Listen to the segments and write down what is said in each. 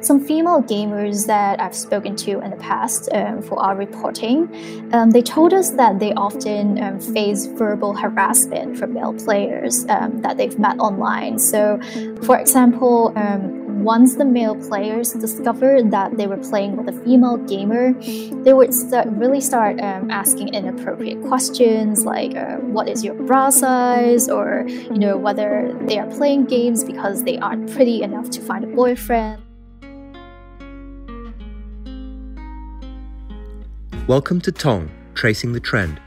some female gamers that I've spoken to in the past um, for our reporting, um, they told us that they often um, face verbal harassment from male players um, that they've met online. So, for example, um, once the male players discovered that they were playing with a female gamer, they would really start um, asking inappropriate questions like, uh, "What is your bra size?" or you know whether they are playing games because they aren't pretty enough to find a boyfriend. Welcome to Tong, Tracing the Trend,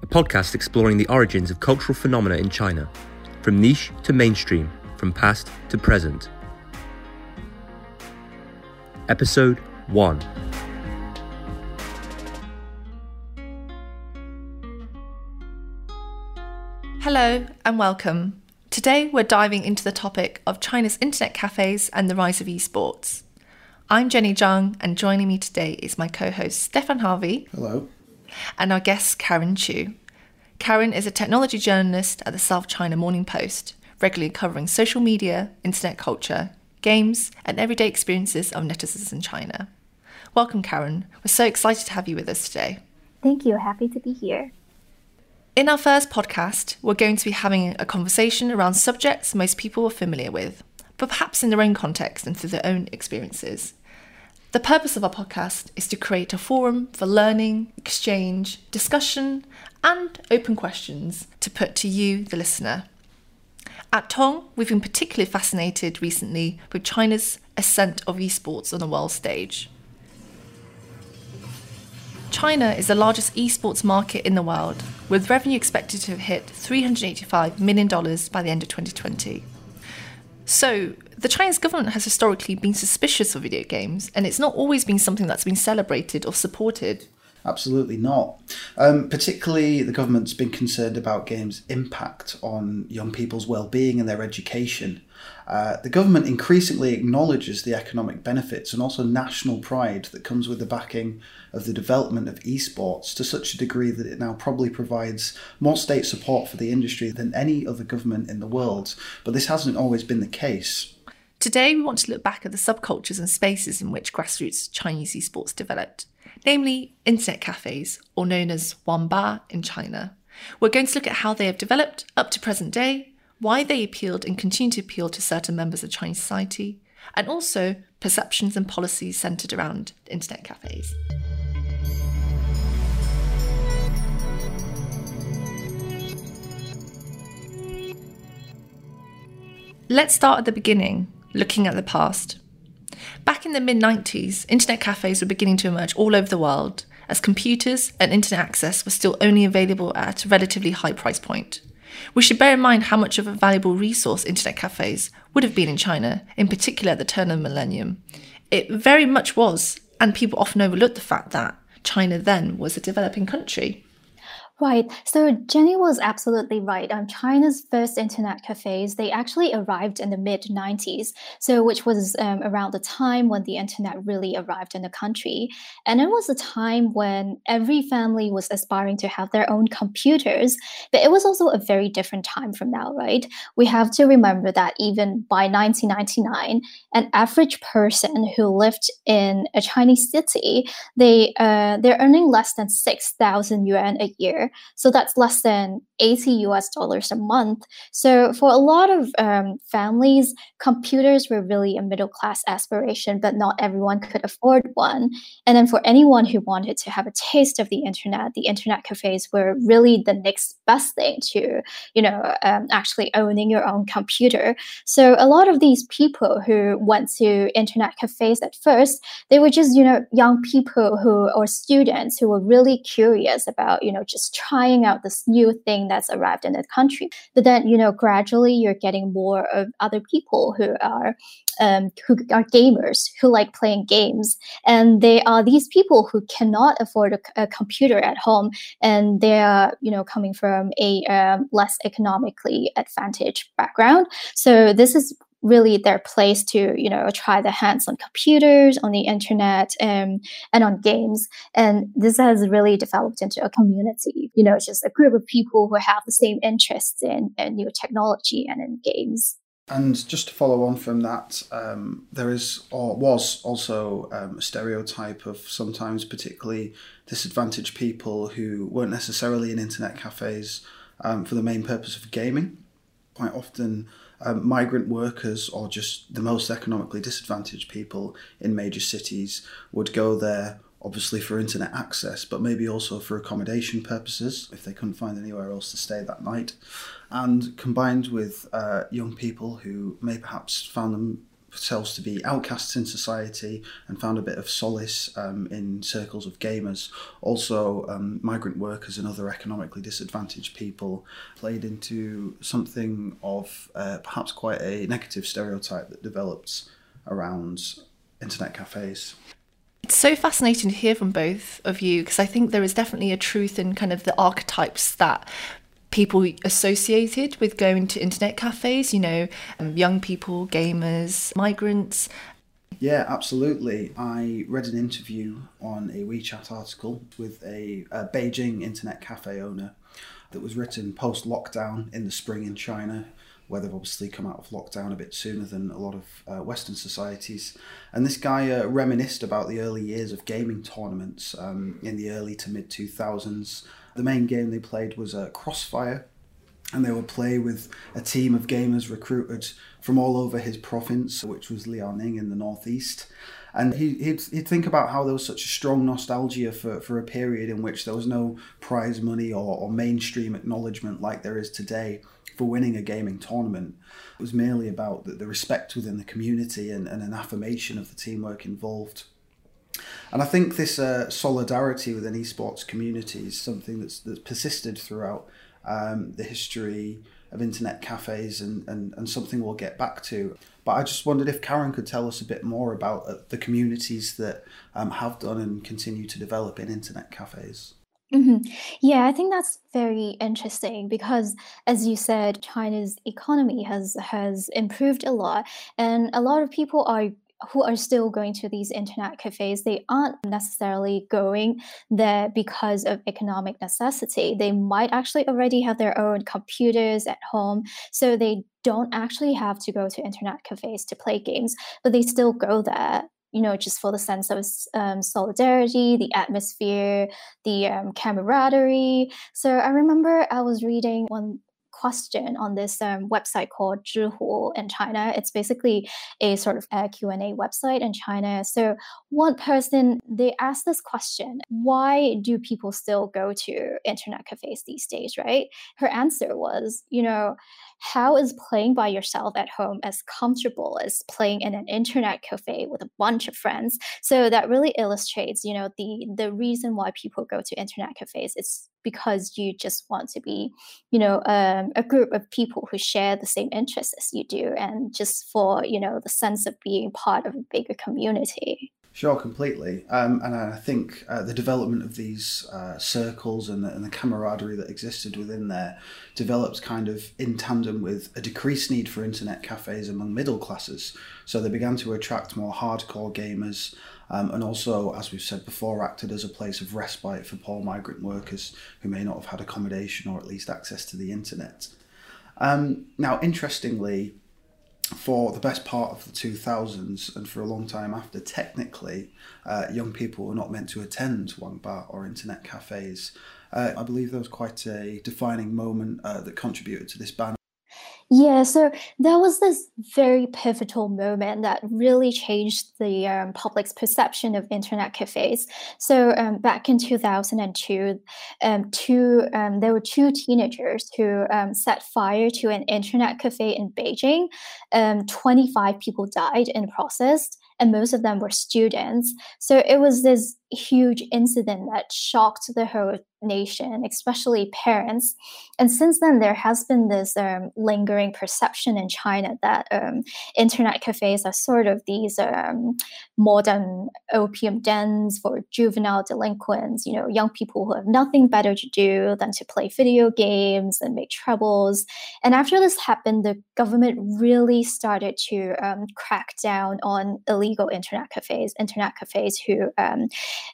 a podcast exploring the origins of cultural phenomena in China, from niche to mainstream, from past to present. Episode 1 Hello and welcome. Today we're diving into the topic of China's internet cafes and the rise of esports. I'm Jenny Zhang, and joining me today is my co host Stefan Harvey. Hello. And our guest Karen Chiu. Karen is a technology journalist at the South China Morning Post, regularly covering social media, internet culture, games, and everyday experiences of netizens in China. Welcome, Karen. We're so excited to have you with us today. Thank you. Happy to be here. In our first podcast, we're going to be having a conversation around subjects most people are familiar with, but perhaps in their own context and through their own experiences. The purpose of our podcast is to create a forum for learning, exchange, discussion, and open questions to put to you, the listener. At Tong, we've been particularly fascinated recently with China's ascent of esports on the world stage. China is the largest esports market in the world, with revenue expected to have hit $385 million by the end of 2020. So, the Chinese government has historically been suspicious of video games, and it's not always been something that's been celebrated or supported. Absolutely not. Um, particularly, the government's been concerned about games' impact on young people's well-being and their education. Uh, the government increasingly acknowledges the economic benefits and also national pride that comes with the backing of the development of esports to such a degree that it now probably provides more state support for the industry than any other government in the world. But this hasn't always been the case. Today, we want to look back at the subcultures and spaces in which grassroots Chinese esports developed namely internet cafes, or known as Wangba in China. We're going to look at how they have developed up to present day, why they appealed and continue to appeal to certain members of Chinese society, and also perceptions and policies centered around internet cafes. Let's start at the beginning, looking at the past. Back in the mid 90s, internet cafes were beginning to emerge all over the world as computers and internet access were still only available at a relatively high price point. We should bear in mind how much of a valuable resource internet cafes would have been in China, in particular at the turn of the millennium. It very much was, and people often overlook the fact that China then was a developing country. Right. So Jenny was absolutely right. Um, China's first internet cafes, they actually arrived in the mid 90s, so which was um, around the time when the internet really arrived in the country. And it was a time when every family was aspiring to have their own computers, but it was also a very different time from now, right? We have to remember that even by 1999, an average person who lived in a Chinese city, they uh, they're earning less than 6,000 yuan a year so that's less than 80 US dollars a month. So for a lot of um, families, computers were really a middle class aspiration, but not everyone could afford one. And then for anyone who wanted to have a taste of the internet, the internet cafes were really the next best thing to, you know, um, actually owning your own computer. So a lot of these people who went to internet cafes at first, they were just, you know, young people who or students who were really curious about, you know, just trying out this new thing that's arrived in the country. But then, you know, gradually you're getting more of other people who are um, who are gamers who like playing games, and they are these people who cannot afford a, a computer at home, and they are you know coming from a um, less economically advantaged background. So this is really their place to you know try their hands on computers on the internet and um, and on games. And this has really developed into a community. You know just a group of people who have the same interests in, in new technology and in games. And just to follow on from that, um, there is or was also um, a stereotype of sometimes particularly disadvantaged people who weren't necessarily in internet cafes um, for the main purpose of gaming. Quite often, um, migrant workers or just the most economically disadvantaged people in major cities would go there obviously for internet access, but maybe also for accommodation purposes if they couldn't find anywhere else to stay that night. And combined with uh, young people who may perhaps found themselves to be outcasts in society and found a bit of solace um, in circles of gamers. Also, um, migrant workers and other economically disadvantaged people played into something of uh, perhaps quite a negative stereotype that develops around internet cafes. It's so fascinating to hear from both of you because I think there is definitely a truth in kind of the archetypes that people associated with going to internet cafes, you know, um, young people, gamers, migrants. Yeah, absolutely. I read an interview on a WeChat article with a, a Beijing internet cafe owner that was written post lockdown in the spring in China where they've obviously come out of lockdown a bit sooner than a lot of uh, Western societies. And this guy uh, reminisced about the early years of gaming tournaments um, in the early to mid 2000s. The main game they played was uh, Crossfire, and they would play with a team of gamers recruited from all over his province, which was Liaoning in the northeast. And he, he'd, he'd think about how there was such a strong nostalgia for, for a period in which there was no prize money or, or mainstream acknowledgement like there is today for winning a gaming tournament. It was merely about the, the respect within the community and, and, an affirmation of the teamwork involved. And I think this uh, solidarity within esports community is something that's, that's persisted throughout um, the history of internet cafes and, and, and something we'll get back to. But I just wondered if Karen could tell us a bit more about uh, the communities that um, have done and continue to develop in internet cafes. Mm-hmm. Yeah, I think that's very interesting because, as you said, China's economy has has improved a lot, and a lot of people are who are still going to these internet cafes, they aren't necessarily going there because of economic necessity. They might actually already have their own computers at home, so they don't actually have to go to internet cafes to play games, but they still go there you know, just for the sense of um, solidarity, the atmosphere, the um, camaraderie. So I remember I was reading one question on this um, website called Zhihu in China. It's basically a sort of a Q&A website in China. So one person, they asked this question, why do people still go to internet cafes these days, right? Her answer was, you know, how is playing by yourself at home as comfortable as playing in an internet cafe with a bunch of friends? So that really illustrates, you know, the the reason why people go to internet cafes is because you just want to be, you know, um, a group of people who share the same interests as you do, and just for you know the sense of being part of a bigger community. Sure, completely. Um, and I think uh, the development of these uh, circles and the, and the, camaraderie that existed within there developed kind of in tandem with a decreased need for internet cafes among middle classes. So they began to attract more hardcore gamers um, and also, as we've said before, acted as a place of respite for poor migrant workers who may not have had accommodation or at least access to the internet. Um, now, interestingly, for the best part of the 2000s and for a long time after, technically, uh, young people were not meant to attend Wangba or internet cafes. Uh, I believe there was quite a defining moment uh, that contributed to this ban. Yeah, so there was this very pivotal moment that really changed the um, public's perception of internet cafes. So um, back in 2002, um, two, um, there were two teenagers who um, set fire to an internet cafe in Beijing. Um, 25 people died in the process, and most of them were students. So it was this huge incident that shocked the whole nation, especially parents. And since then, there has been this um, lingering perception in China that um, internet cafes are sort of these um, modern opium dens for juvenile delinquents, you know, young people who have nothing better to do than to play video games and make troubles. And after this happened, the government really started to um, crack down on illegal illegal internet cafes, internet cafes who um,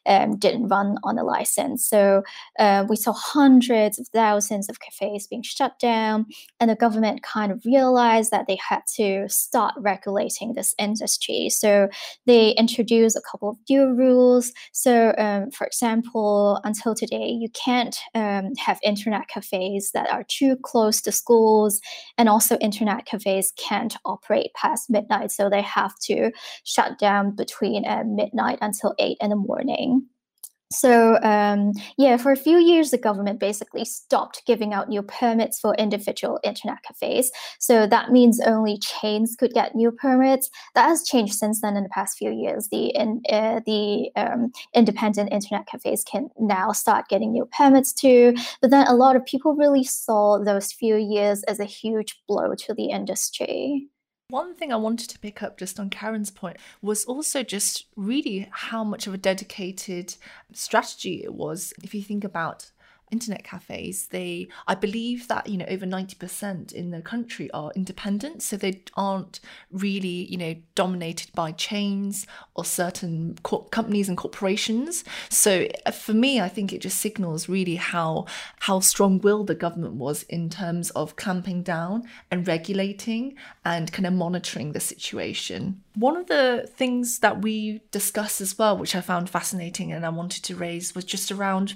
um, didn't run on a license. So uh, we saw hundreds of thousands of cafes being shut down, and the government kind of realized that they had to start regulating this industry. So they introduced a couple of new rules. So, um, for example, until today, you can't um, have internet cafes that are too close to schools, and also internet cafes can't operate past midnight. So they have to shut down between uh, midnight until eight in the morning. So um, yeah, for a few years, the government basically stopped giving out new permits for individual internet cafes. So that means only chains could get new permits. That has changed since then. In the past few years, the in, uh, the um, independent internet cafes can now start getting new permits too. But then a lot of people really saw those few years as a huge blow to the industry. One thing I wanted to pick up just on Karen's point was also just really how much of a dedicated strategy it was. If you think about internet cafes they i believe that you know over 90% in the country are independent so they aren't really you know dominated by chains or certain co- companies and corporations. So uh, for me i think it just signals really how how strong-willed the government was in terms of clamping down and regulating and kind of monitoring the situation. One of the things that we discussed as well which i found fascinating and i wanted to raise was just around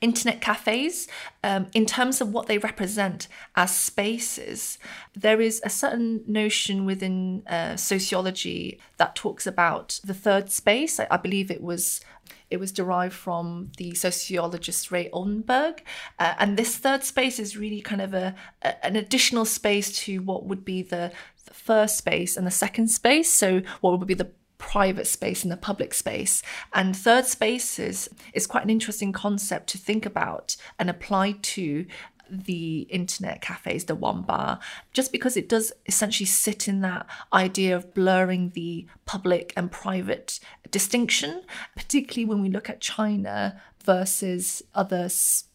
internet cafes, um, in terms of what they represent as spaces, there is a certain notion within uh, sociology that talks about the third space. I, I, believe it was. It was derived from the sociologist Ray Oldenburg, uh, and this third space is really kind of a, a an additional space to what would be the, the first space and the second space. So, what would be the private space and the public space. And third spaces is quite an interesting concept to think about and apply to the internet cafes, the Wangba, just because it does essentially sit in that idea of blurring the public and private distinction, particularly when we look at China versus other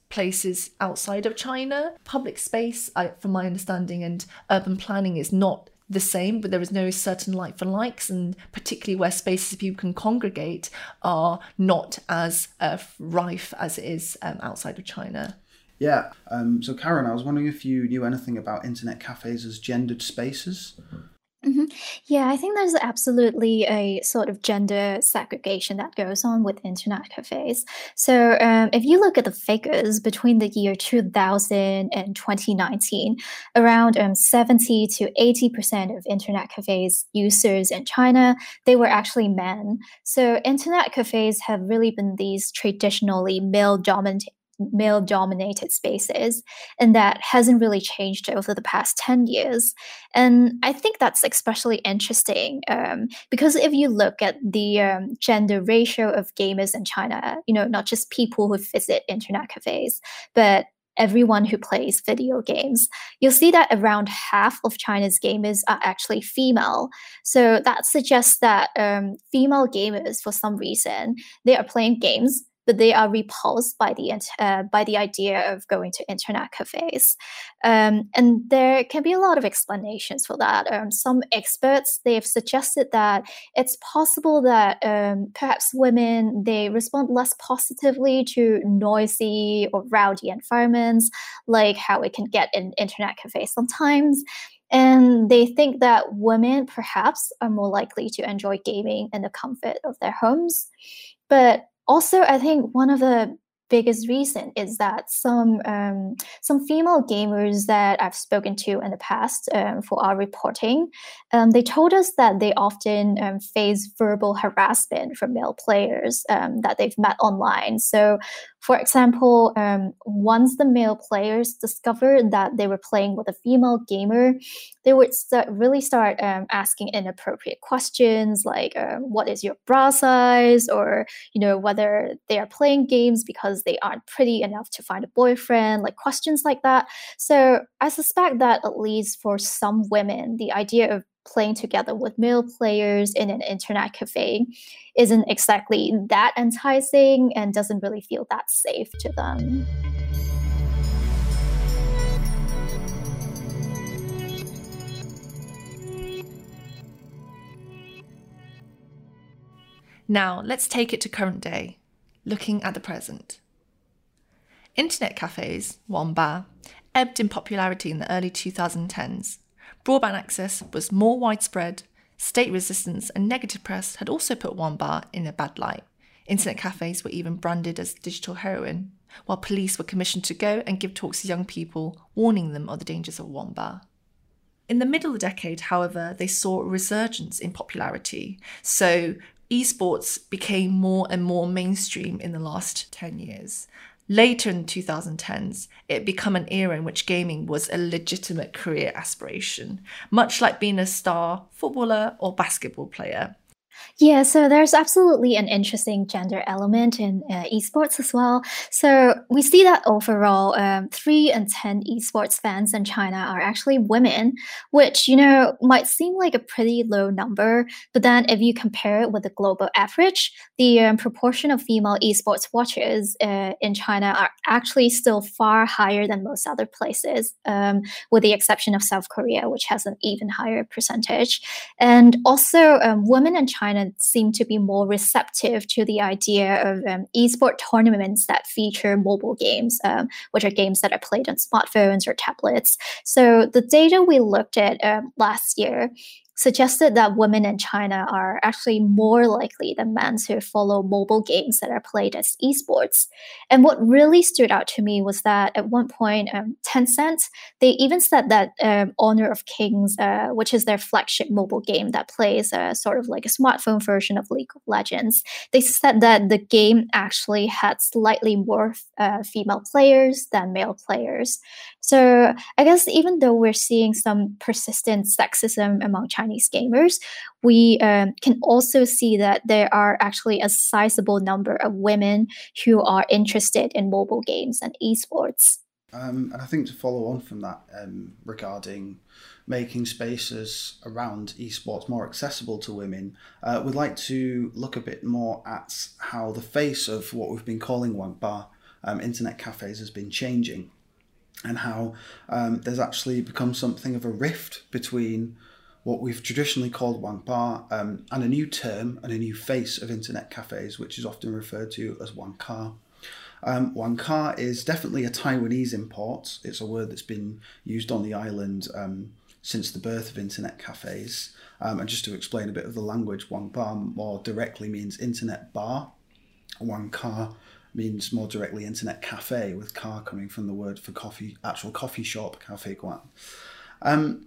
places outside of China. Public space, I, from my understanding, and urban planning is not the same, but there is no certain like for likes, and particularly where spaces people can congregate are not as uh, rife as it is um, outside of China. Yeah. Um, so, Karen, I was wondering if you knew anything about internet cafes as gendered spaces. Mm-hmm. Yeah, I think there's absolutely a sort of gender segregation that goes on with internet cafes. So, um, if you look at the figures between the year 2000 and 2019, around um, 70 to 80 percent of internet cafes users in China they were actually men. So, internet cafes have really been these traditionally male-dominated male dominated spaces and that hasn't really changed over the past 10 years and i think that's especially interesting um, because if you look at the um, gender ratio of gamers in china you know not just people who visit internet cafes but everyone who plays video games, you'll see that around half of China's gamers are actually female. So that suggests that um, female gamers, for some reason, they are playing games but they are repulsed by the uh, by the idea of going to internet cafes, um, and there can be a lot of explanations for that. Um, some experts they have suggested that it's possible that um, perhaps women they respond less positively to noisy or rowdy environments, like how it can get in internet cafes sometimes. And they think that women perhaps are more likely to enjoy gaming in the comfort of their homes. But also, I think one of the biggest reason is that some um, some female gamers that I've spoken to in the past um, for our reporting, um, they told us that they often um, face verbal harassment from male players um, that they've met online. So, for example, um, once the male players discovered that they were playing with a female gamer, they would really start asking inappropriate questions like, uh, "What is your bra size?" or you know whether they are playing games because they aren't pretty enough to find a boyfriend, like questions like that. So I suspect that at least for some women, the idea of playing together with male players in an internet cafe isn't exactly that enticing and doesn't really feel that safe to them. Now, let's take it to current day, looking at the present. Internet cafes, Wangba, ebbed in popularity in the early 2010s. Broadband access was more widespread, state resistance and negative press had also put Wangba in a bad light. Internet cafes were even branded as digital heroin, while police were commissioned to go and give talks to young people, warning them of the dangers of Wangba. In the middle of the decade, however, they saw a resurgence in popularity. So esports became more and more mainstream in the last 10 years. Later in the 2010s, it became an era in which gaming was a legitimate career aspiration, much like being a star footballer or basketball player. Yeah, so there's absolutely an interesting gender element in uh, esports as well. So we see that overall, um, three in 10 esports fans in China are actually women, which, you know, might seem like a pretty low number. But then if you compare it with the global average, the um, proportion of female esports watchers uh, in China are actually still far higher than most other places, um, with the exception of South Korea, which has an even higher percentage. And also, um, women in China China seem to be more receptive to the idea of um, esport tournaments that feature mobile games, um, which are games that are played on smartphones or tablets. So the data we looked at um, last year suggested that women in China are actually more likely than men to follow mobile games that are played as esports. And what really stood out to me was that at one point, um, Tencent, they even said that um, Honor of Kings, uh, which is their flagship mobile game that plays sort of like a smartphone version of League of Legends, they said that the game actually had slightly more uh, female players than male players. So I guess even though we're seeing some persistent sexism among Chinese gamers, we um, can also see that there are actually a sizable number of women who are interested in mobile games and esports. Um, and I think to follow on from that um, regarding making spaces around esports more accessible to women, uh, we'd like to look a bit more at how the face of what we've been calling Wangba um, internet cafes has been changing and how um, there's actually become something of a rift between what we've traditionally called Wangba um, and a new term and a new face of internet cafes, which is often referred to as Wangka. Um, Wangka is definitely a Taiwanese import. It's a word that's been used on the island um, since the birth of internet cafes. Um, and just to explain a bit of the language, Wangba more directly means internet bar. Wangka means more directly internet cafe, with car coming from the word for coffee, actual coffee shop, cafe guan. Um,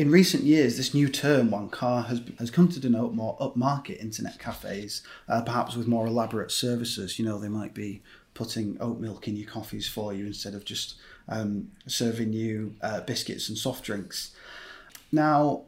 in recent years, this new term, Wangka, has, has come to denote more upmarket internet cafes, uh, perhaps with more elaborate services. You know, they might be putting oat milk in your coffees for you instead of just um, serving you uh, biscuits and soft drinks. Now,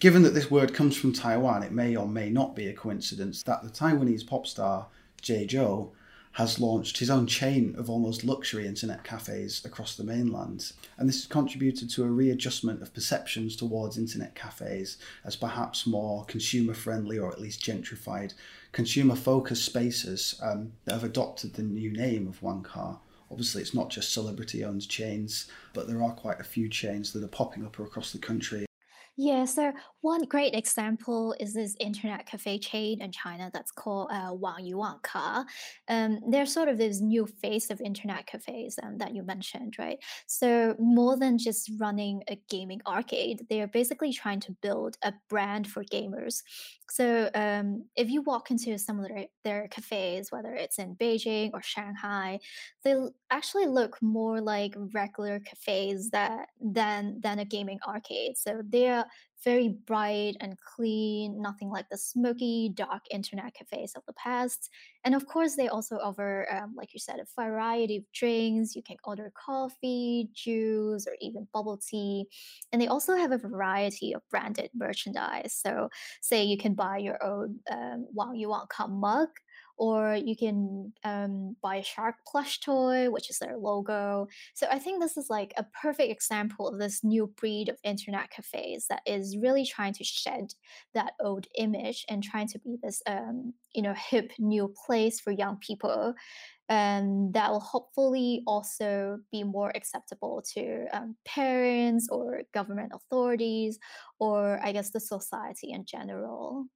given that this word comes from Taiwan, it may or may not be a coincidence that the Taiwanese pop star Jay Chou has launched his own chain of almost luxury internet cafes across the mainland. And this has contributed to a readjustment of perceptions towards internet cafes as perhaps more consumer friendly or at least gentrified, consumer focused spaces um, that have adopted the new name of Wangka. Obviously, it's not just celebrity owned chains, but there are quite a few chains that are popping up across the country yeah, so one great example is this internet cafe chain in China that's called uh, Wang Yu Wang Ka. Um, they're sort of this new face of internet cafes um, that you mentioned, right? So more than just running a gaming arcade, they are basically trying to build a brand for gamers. So um, if you walk into some of their, their cafes, whether it's in Beijing or Shanghai, they actually look more like regular cafes that than than a gaming arcade. So they're very bright and clean, nothing like the smoky, dark internet cafes of the past. And of course, they also offer, um, like you said, a variety of drinks. You can order coffee, juice, or even bubble tea. And they also have a variety of branded merchandise. So, say you can buy your own um, Wang Yu Wang mug or you can um, buy a shark plush toy, which is their logo. So I think this is like a perfect example of this new breed of internet cafes that is really trying to shed that old image and trying to be this, um, you know, hip new place for young people. And that will hopefully also be more acceptable to um, parents or government authorities, or I guess the society in general.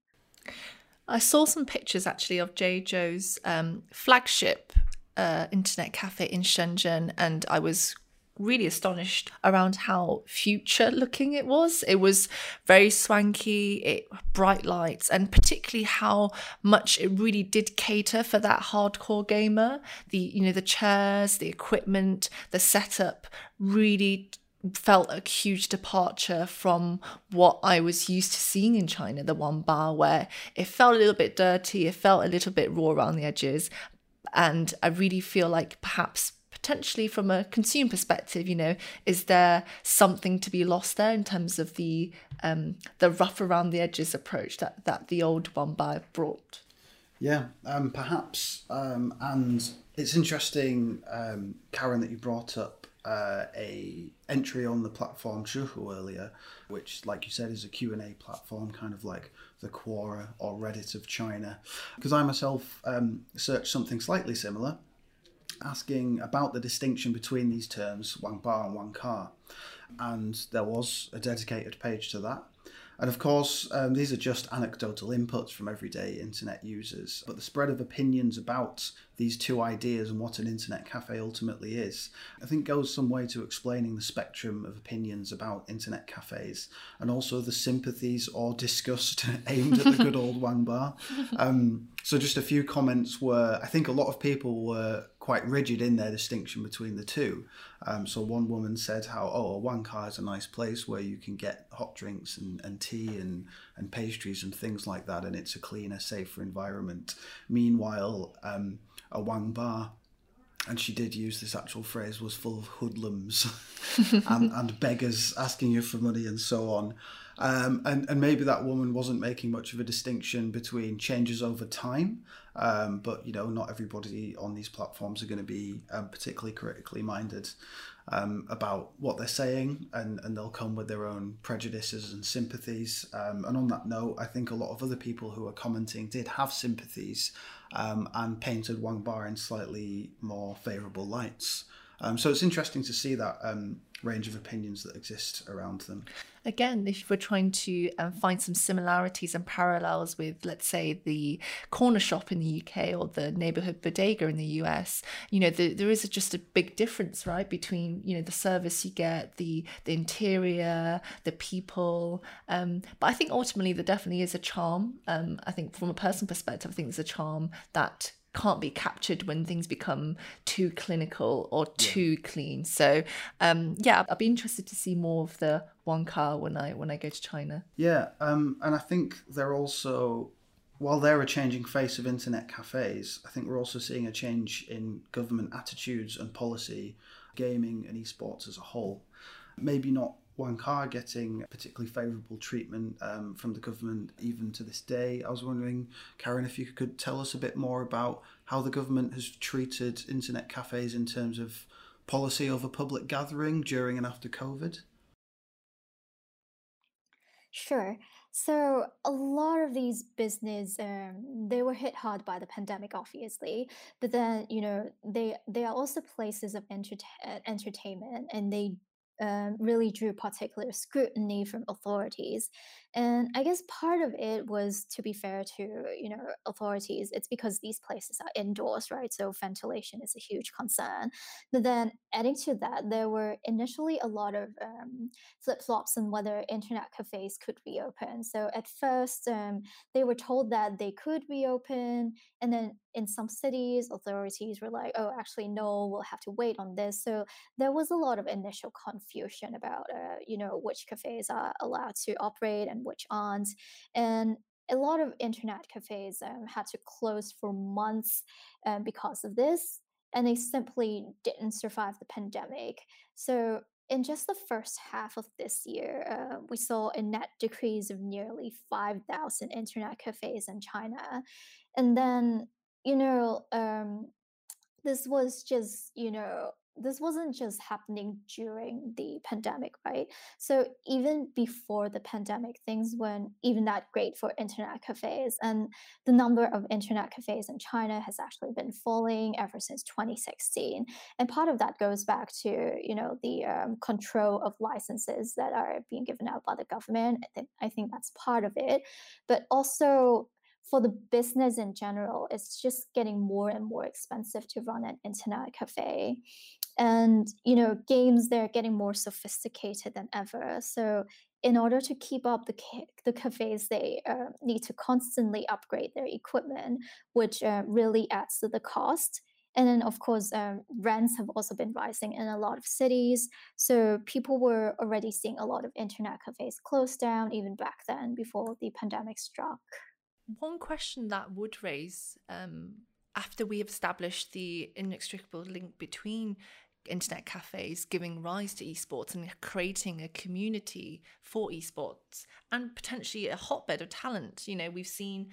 I saw some pictures actually of Jay Chou's um, flagship uh, internet cafe in Shenzhen, and I was really astonished around how future looking it was. It was very swanky, it bright lights, and particularly how much it really did cater for that hardcore gamer. The you know the chairs, the equipment, the setup really felt a huge departure from what I was used to seeing in China, the Wangba where it felt a little bit dirty, it felt a little bit raw around the edges. And I really feel like perhaps potentially from a consumer perspective, you know, is there something to be lost there in terms of the um, the rough around the edges approach that that the old Wangba brought? Yeah, um, perhaps, um, and it's interesting, um, Karen, that you brought up uh, a entry on the platform Zhihu earlier, which, like you said, is a Q&A platform, kind of like the Quora or Reddit of China. Because I myself um, searched something slightly similar, asking about the distinction between these terms, Wang Bar and Wang Ka. And there was a dedicated page to that. And of course, um, these are just anecdotal inputs from everyday internet users, but the spread of opinions about these two ideas and what an internet cafe ultimately is, I think goes some way to explaining the spectrum of opinions about internet cafes and also the sympathies or disgust aimed at the good old Wang Bar. Um, so, just a few comments were I think a lot of people were quite rigid in their distinction between the two. Um, so, one woman said how, oh, a Wang Ka is a nice place where you can get hot drinks and, and tea and, and pastries and things like that, and it's a cleaner, safer environment. Meanwhile, um, a Wang bar and she did use this actual phrase was full of hoodlums and, and beggars asking you for money and so on um, and, and maybe that woman wasn't making much of a distinction between changes over time um, but you know not everybody on these platforms are going to be um, particularly critically minded um, about what they're saying and, and they'll come with their own prejudices and sympathies um, and on that note i think a lot of other people who are commenting did have sympathies um, and painted Wang Bar in slightly more favourable lights. Um, so it's interesting to see that um, range of opinions that exist around them. Again, if we're trying to um, find some similarities and parallels with, let's say, the corner shop in the UK or the neighborhood bodega in the US, you know, the, there is just a big difference, right, between you know the service you get, the the interior, the people. Um, but I think ultimately there definitely is a charm. Um, I think from a personal perspective, I think there's a charm that can't be captured when things become too clinical or too yeah. clean. So um, yeah, I'll be interested to see more of the Wangka when I when I go to China. Yeah, um, and I think they're also while they're a changing face of internet cafes, I think we're also seeing a change in government attitudes and policy, gaming and esports as a whole. Maybe not Wang Ka getting particularly favourable treatment um, from the government even to this day. I was wondering, Karen, if you could tell us a bit more about how the government has treated internet cafes in terms of policy over public gathering during and after COVID. Sure. So a lot of these business, um, they were hit hard by the pandemic, obviously. But then, you know, they they are also places of enter- entertainment, and they um, really drew particular scrutiny from authorities. And I guess part of it was, to be fair to you know authorities, it's because these places are indoors, right? So ventilation is a huge concern. But then adding to that, there were initially a lot of um, flip flops on whether internet cafes could reopen. So at first, um, they were told that they could reopen, and then in some cities, authorities were like, "Oh, actually, no, we'll have to wait on this." So there was a lot of initial confusion about, uh, you know, which cafes are allowed to operate and which aren't. And a lot of internet cafes um, had to close for months um, because of this, and they simply didn't survive the pandemic. So, in just the first half of this year, uh, we saw a net decrease of nearly 5,000 internet cafes in China. And then, you know, um, this was just, you know, this wasn't just happening during the pandemic, right? So even before the pandemic, things weren't even that great for internet cafes. And the number of internet cafes in China has actually been falling ever since 2016. And part of that goes back to, you know, the um, control of licenses that are being given out by the government. I think, I think that's part of it. But also for the business in general, it's just getting more and more expensive to run an internet cafe. And you know, games they're getting more sophisticated than ever. So in order to keep up the ca- the cafes, they uh, need to constantly upgrade their equipment, which uh, really adds to the cost. And then, of course, um, rents have also been rising in a lot of cities. So people were already seeing a lot of internet cafes close down even back then before the pandemic struck. One question that would raise um, after we have established the inextricable link between internet cafes giving rise to esports and creating a community for esports and potentially a hotbed of talent. You know, we've seen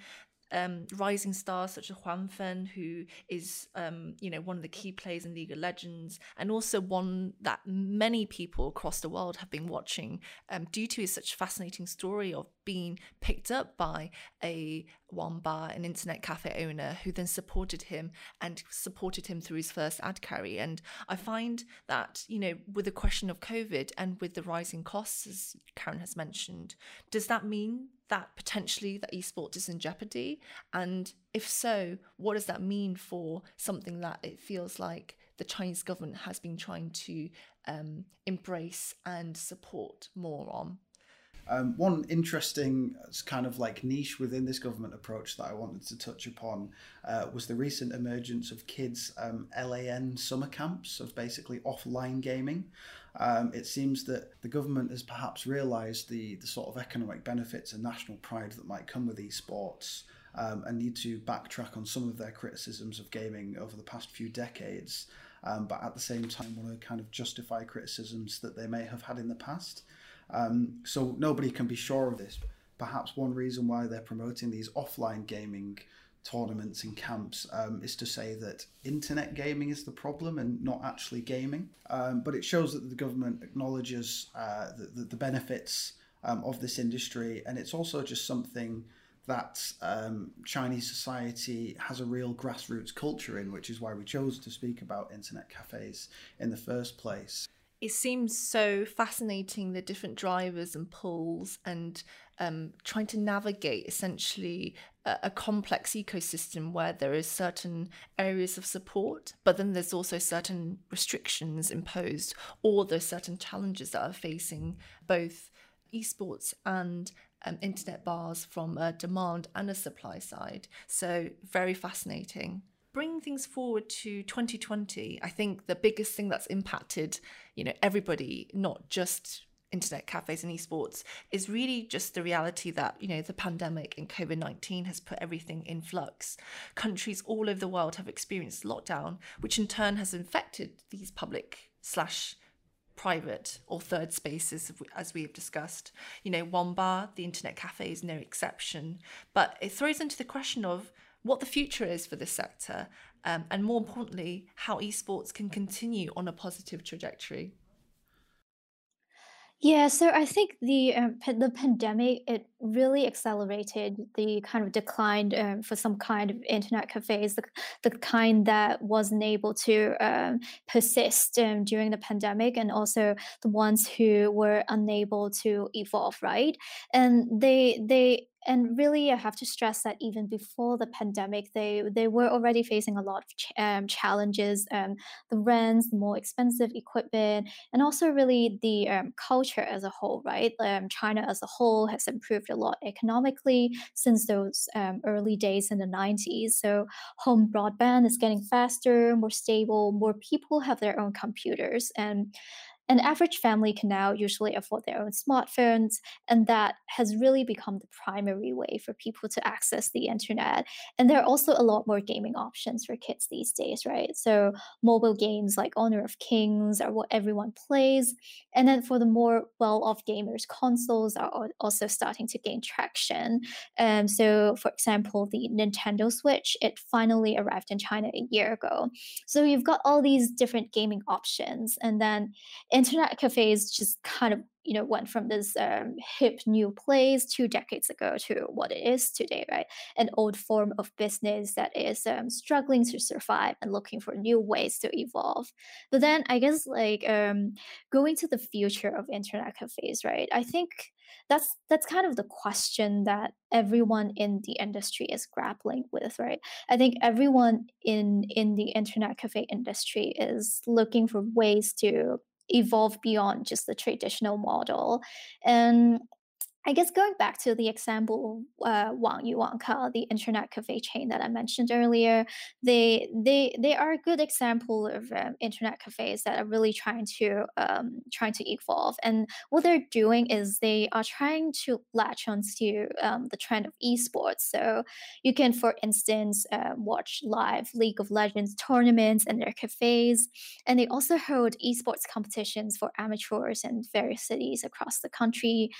um, rising stars such as Huanfeng, who is um, you know one of the key players in League of Legends, and also one that many people across the world have been watching um, due to his such fascinating story of being picked up by a Wangba, an internet cafe owner, who then supported him and supported him through his first ad carry. And I find that you know with the question of COVID and with the rising costs, as Karen has mentioned, does that mean that potentially that esports is in jeopardy? And if so, what does that mean for something that it feels like the Chinese government has been trying to um, embrace and support more on? Um, one interesting uh, kind of like niche within this government approach that I wanted to touch upon uh, was the recent emergence of kids um, LAN summer camps of basically offline gaming. Um, it seems that the government has perhaps realised the the sort of economic benefits and national pride that might come with esports. Um, and need to backtrack on some of their criticisms of gaming over the past few decades, um, but at the same time want to kind of justify criticisms that they may have had in the past. Um, so nobody can be sure of this. Perhaps one reason why they're promoting these offline gaming tournaments and camps um, is to say that internet gaming is the problem and not actually gaming. Um, but it shows that the government acknowledges uh, the, the, benefits um, of this industry, and it's also just something that um, Chinese society has a real grassroots culture in, which is why we chose to speak about internet cafes in the first place it seems so fascinating the different drivers and pulls and um, trying to navigate essentially a, a, complex ecosystem where there is certain areas of support but then there's also certain restrictions imposed or there's certain challenges that are facing both esports and um, internet bars from a demand and a supply side. So very fascinating bring things forward to 2020, I think the biggest thing that's impacted, you know, everybody, not just internet cafes and esports, is really just the reality that, you know, the pandemic and COVID 19 has put everything in flux. Countries all over the world have experienced lockdown, which in turn has infected these public slash private or third spaces, as we have discussed. You know, Wangba the internet cafe, is no exception. But it throws into the question of what the future is for this sector, um, and more importantly, how esports can continue on a positive trajectory. Yeah, so I think the um, the pandemic it really accelerated the kind of decline um, for some kind of internet cafes, the, the kind that wasn't able to um, persist um, during the pandemic, and also the ones who were unable to evolve, right? And they they and really, I have to stress that even before the pandemic, they they were already facing a lot of ch- um, challenges, um, the rents, the more expensive equipment, and also really the um, culture as a whole. Right, um, China as a whole has improved a lot economically since those um, early days in the '90s. So home broadband is getting faster, more stable, more people have their own computers, and an average family can now usually afford their own smartphones, and that has really become the primary way for people to access the internet. And there are also a lot more gaming options for kids these days, right? So, mobile games like Honor of Kings are what everyone plays. And then for the more well off gamers, consoles are also starting to gain traction. Um, so, for example, the Nintendo Switch, it finally arrived in China a year ago. So, you've got all these different gaming options. And then internet cafes just kind of you know went from this um, hip new place two decades ago to what it is today right? An old form of business that is um, struggling to survive and looking for new ways to evolve. But then i guess like um, going to the future of internet cafes right? I think that's that's kind of the question that everyone in the industry is grappling with right? I think everyone in in the internet cafe industry is looking for ways to evolve beyond just the traditional model. And I guess going back to the example uh, Wang Yu Wangka, the internet cafe chain that I mentioned earlier, they they they are a good example of um, internet cafes that are really trying to um, trying to evolve. And what they're doing is they are trying to latch onto um, the trend of esports. So you can, for instance, uh, watch live League of Legends tournaments in their cafes, and they also hold esports competitions for amateurs in various cities across the country.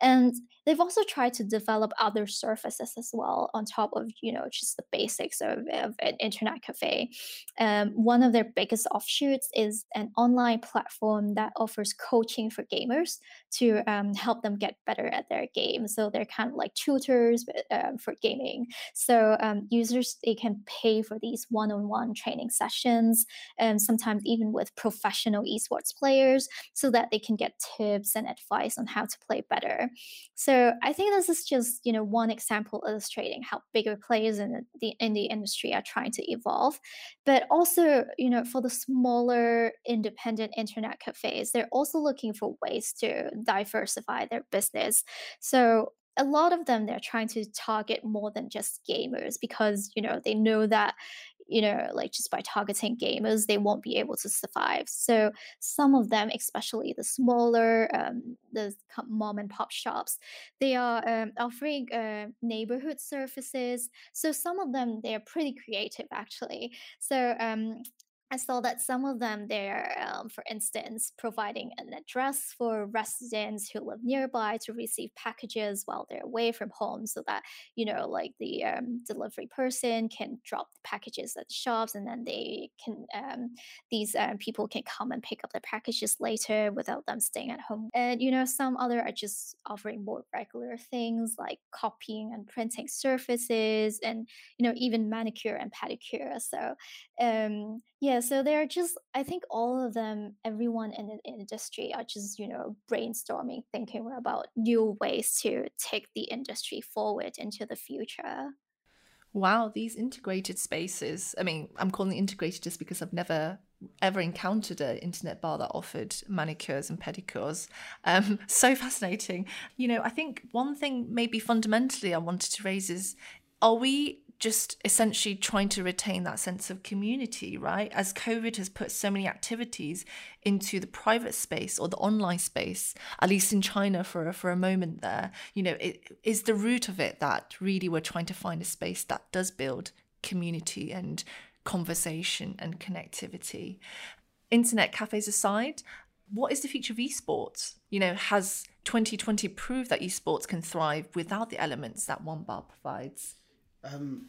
And they've also tried to develop other services as well on top of you know just the basics of, of an internet cafe. Um, one of their biggest offshoots is an online platform that offers coaching for gamers to um, help them get better at their game. So they're kind of like tutors um, for gaming. So um, users they can pay for these one-on-one training sessions, and sometimes even with professional esports players, so that they can get tips and advice on how to play better. So I think this is just you know one example illustrating how bigger players in the in the industry are trying to evolve, but also you know for the smaller independent internet cafes, they're also looking for ways to diversify their business. So a lot of them they're trying to target more than just gamers because you know they know that you know, like just by targeting gamers, they won't be able to survive. So some of them, especially the smaller, um, the mom and pop shops, they are um, offering uh, neighborhood services. So some of them they are pretty creative actually. So um, I saw that some of them, they're, um, for instance, providing an address for residents who live nearby to receive packages while they're away from home so that, you know, like the um, delivery person can drop the packages at the shops and then they can, um, these um, people can come and pick up the packages later without them staying at home. And, you know, some other are just offering more regular things like copying and printing services and, you know, even manicure and pedicure. So, um, yeah, so they're just i think all of them everyone in the industry are just you know brainstorming thinking about new ways to take the industry forward into the future wow these integrated spaces i mean i'm calling it integrated just because i've never ever encountered an internet bar that offered manicures and pedicures. Um, so fascinating. You know, I think one thing maybe fundamentally I wanted to raise is are we just essentially trying to retain that sense of community, right? As COVID has put so many activities into the private space or the online space, at least in China for for a moment there, you know, it is the root of it that really we're trying to find a space that does build community and conversation and connectivity. Internet cafes aside, what is the future of esports? You know, has 2020 proved that esports can thrive without the elements that Wangba provides? Um,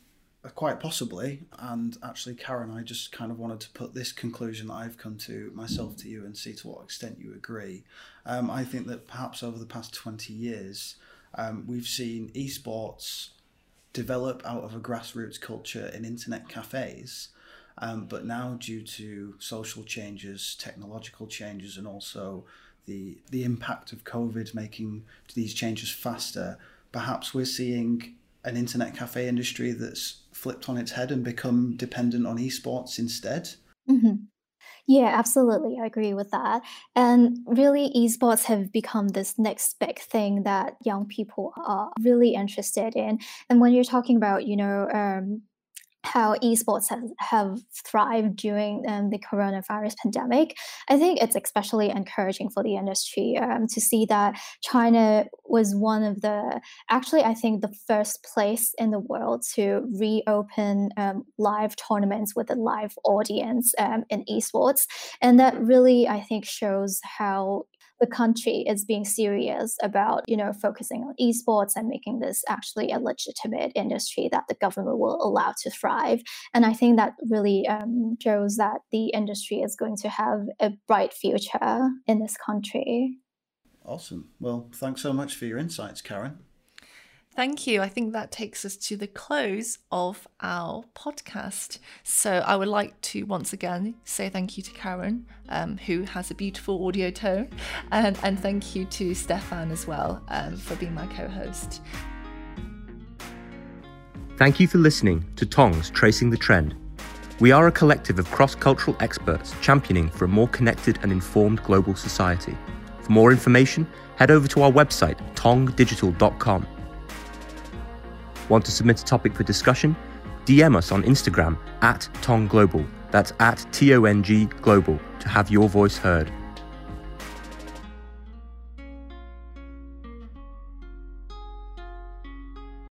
quite possibly. And actually, Karen, I just kind of wanted to put this conclusion that I've come to myself to you and see to what extent you agree. Um, I think that perhaps over the past 20 years, um, we've seen esports develop out of a grassroots culture in internet cafes. Um, but now, due to social changes, technological changes, and also the the impact of COVID making these changes faster, perhaps we're seeing an internet cafe industry that's flipped on its head and become dependent on esports instead? Mm-hmm. Yeah, absolutely. I agree with that. And really, esports have become this next big thing that young people are really interested in. And when you're talking about, you know, um, how esports have, have thrived during um, the coronavirus pandemic. I think it's especially encouraging for the industry um, to see that China was one of the, actually, I think the first place in the world to reopen um, live tournaments with a live audience um, in esports. And that really, I think, shows how the country is being serious about, you know, focusing on esports and making this actually a legitimate industry that the government will allow to thrive. And I think that really um, shows that the industry is going to have a bright future in this country. Awesome. Well, thanks so much for your insights, Karen. Thank you. I think that takes us to the close of our podcast. So I would like to once again say thank you to Karen, um, who has a beautiful audio tone, and, and thank you to Stefan as well um, for being my co host. Thank you for listening to Tongs Tracing the Trend. We are a collective of cross cultural experts championing for a more connected and informed global society. For more information, head over to our website, tongdigital.com. Want to submit a topic for discussion? DM us on Instagram at Tong Global. That's at T O N G Global to have your voice heard.